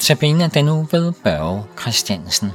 Tabiner den nu ved Børge Christiansen.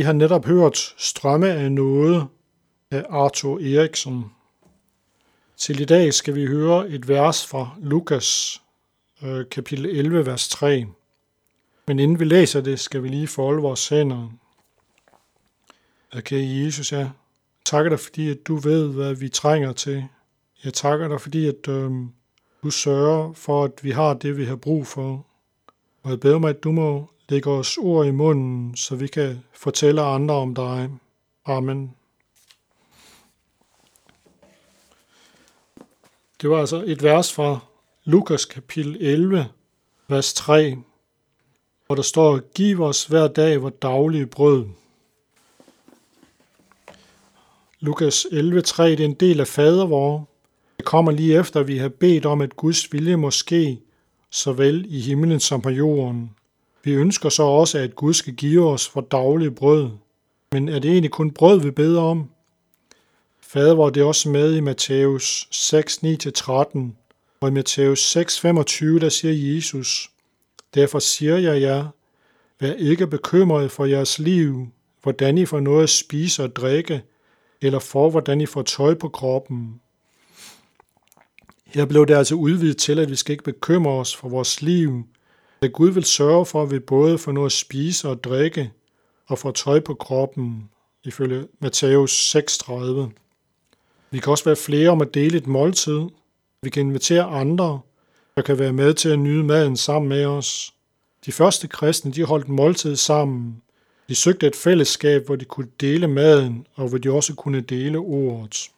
Vi har netop hørt Strømme af noget af Arthur Eriksen. Til i dag skal vi høre et vers fra Lukas, øh, kapitel 11, vers 3. Men inden vi læser det, skal vi lige folde vores hænder. Okay, Jesus, jeg takker dig, fordi at du ved, hvad vi trænger til. Jeg takker dig, fordi at øh, du sørger for, at vi har det, vi har brug for. Og jeg beder mig, at du må Læg os ord i munden, så vi kan fortælle andre om dig. Amen. Det var altså et vers fra Lukas kapitel 11, vers 3, hvor der står, Giv os hver dag vores daglige brød. Lukas 11.3, det er en del af fadervor. Det kommer lige efter, at vi har bedt om, at Guds vilje må ske, såvel i himlen som på jorden. Vi ønsker så også, at Gud skal give os for daglige brød. Men er det egentlig kun brød, vi beder om? Fader var det også med i Matthæus 6, 9-13, og i Matthæus 6, 25, der siger Jesus, Derfor siger jeg jer, vær ikke bekymret for jeres liv, hvordan I får noget at spise og drikke, eller for hvordan I får tøj på kroppen. Her blev det altså udvidet til, at vi skal ikke bekymre os for vores liv, at Gud vil sørge for, at vi både får noget at spise og drikke og får tøj på kroppen, ifølge Matthæus 6:30. Vi kan også være flere om at dele et måltid. Vi kan invitere andre, der kan være med til at nyde maden sammen med os. De første kristne, de holdt måltid sammen. De søgte et fællesskab, hvor de kunne dele maden, og hvor de også kunne dele ordet.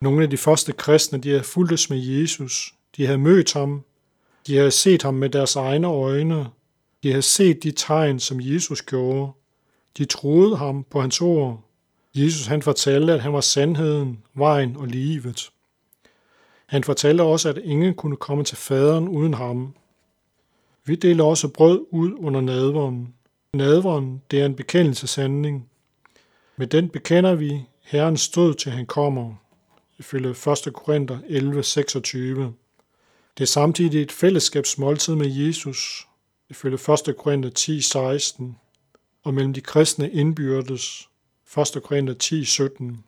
Nogle af de første kristne, de havde fulgtes med Jesus. De havde mødt ham, de havde set ham med deres egne øjne. De havde set de tegn, som Jesus gjorde. De troede ham på hans ord. Jesus han fortalte, at han var sandheden, vejen og livet. Han fortalte også, at ingen kunne komme til faderen uden ham. Vi deler også brød ud under nadveren. Nadveren, det er en bekendelseshandling. Med den bekender vi Herrens død, til han kommer, ifølge 1. Korinther 11, 26. Det er samtidig et fællesskabsmåltid med Jesus, ifølge 1. Korinther 10, 16, og mellem de kristne indbyrdes, 1. Korinther 10, 17.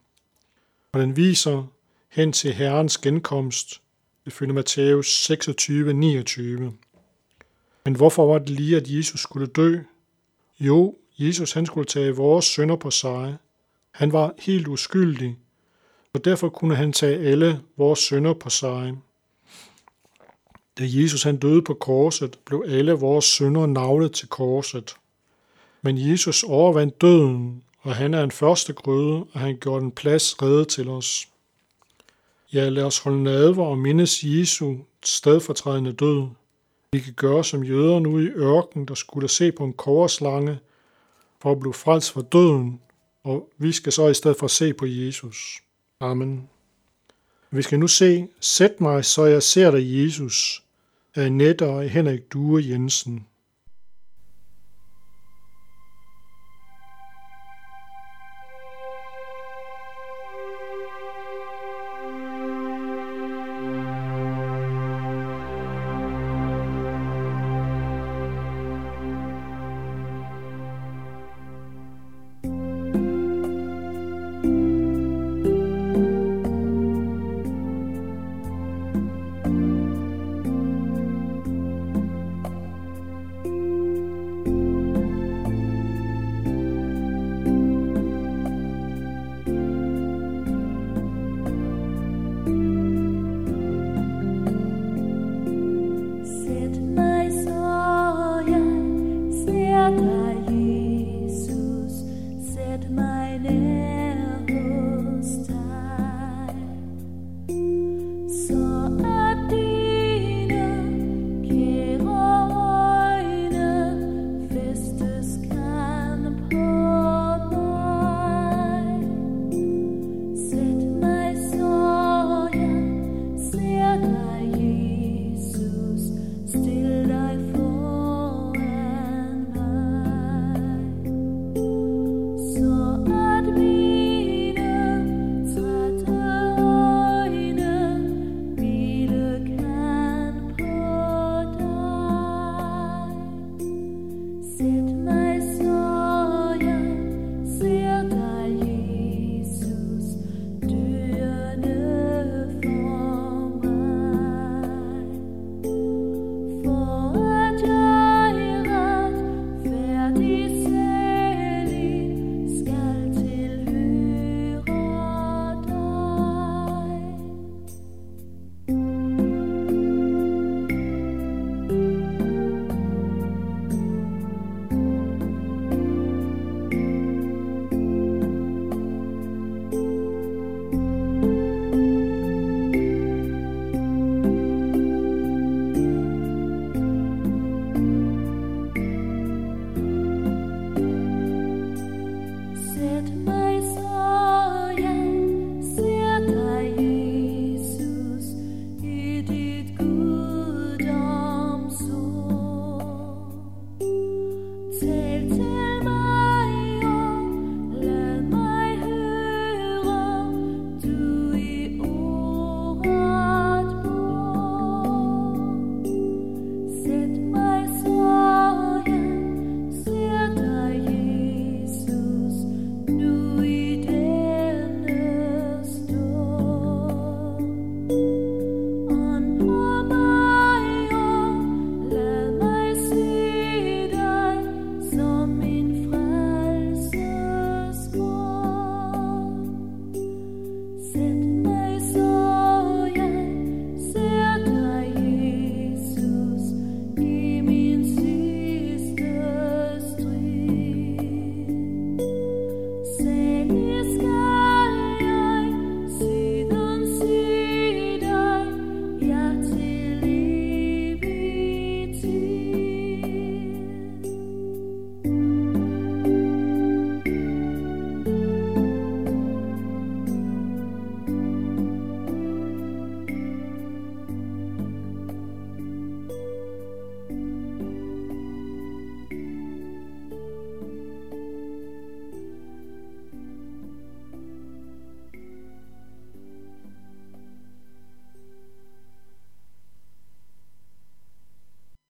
Og den viser hen til Herrens genkomst, ifølge Matthæus 26, 29. Men hvorfor var det lige, at Jesus skulle dø? Jo, Jesus han skulle tage vores sønder på sig. Han var helt uskyldig, og derfor kunne han tage alle vores sønder på sig. Da Jesus han døde på korset, blev alle vores synder navlet til korset. Men Jesus overvandt døden, og han er en første grøde, og han gjorde en plads reddet til os. Ja, lad os holde nadver og mindes Jesu stedfortrædende død. Vi kan gøre som jøderne nu i ørken, der skulle se på en korslange for at blive frelst fra døden, og vi skal så i stedet for se på Jesus. Amen. Vi skal nu se, sæt mig, så jeg ser dig, Jesus, af og Henrik Due Jensen.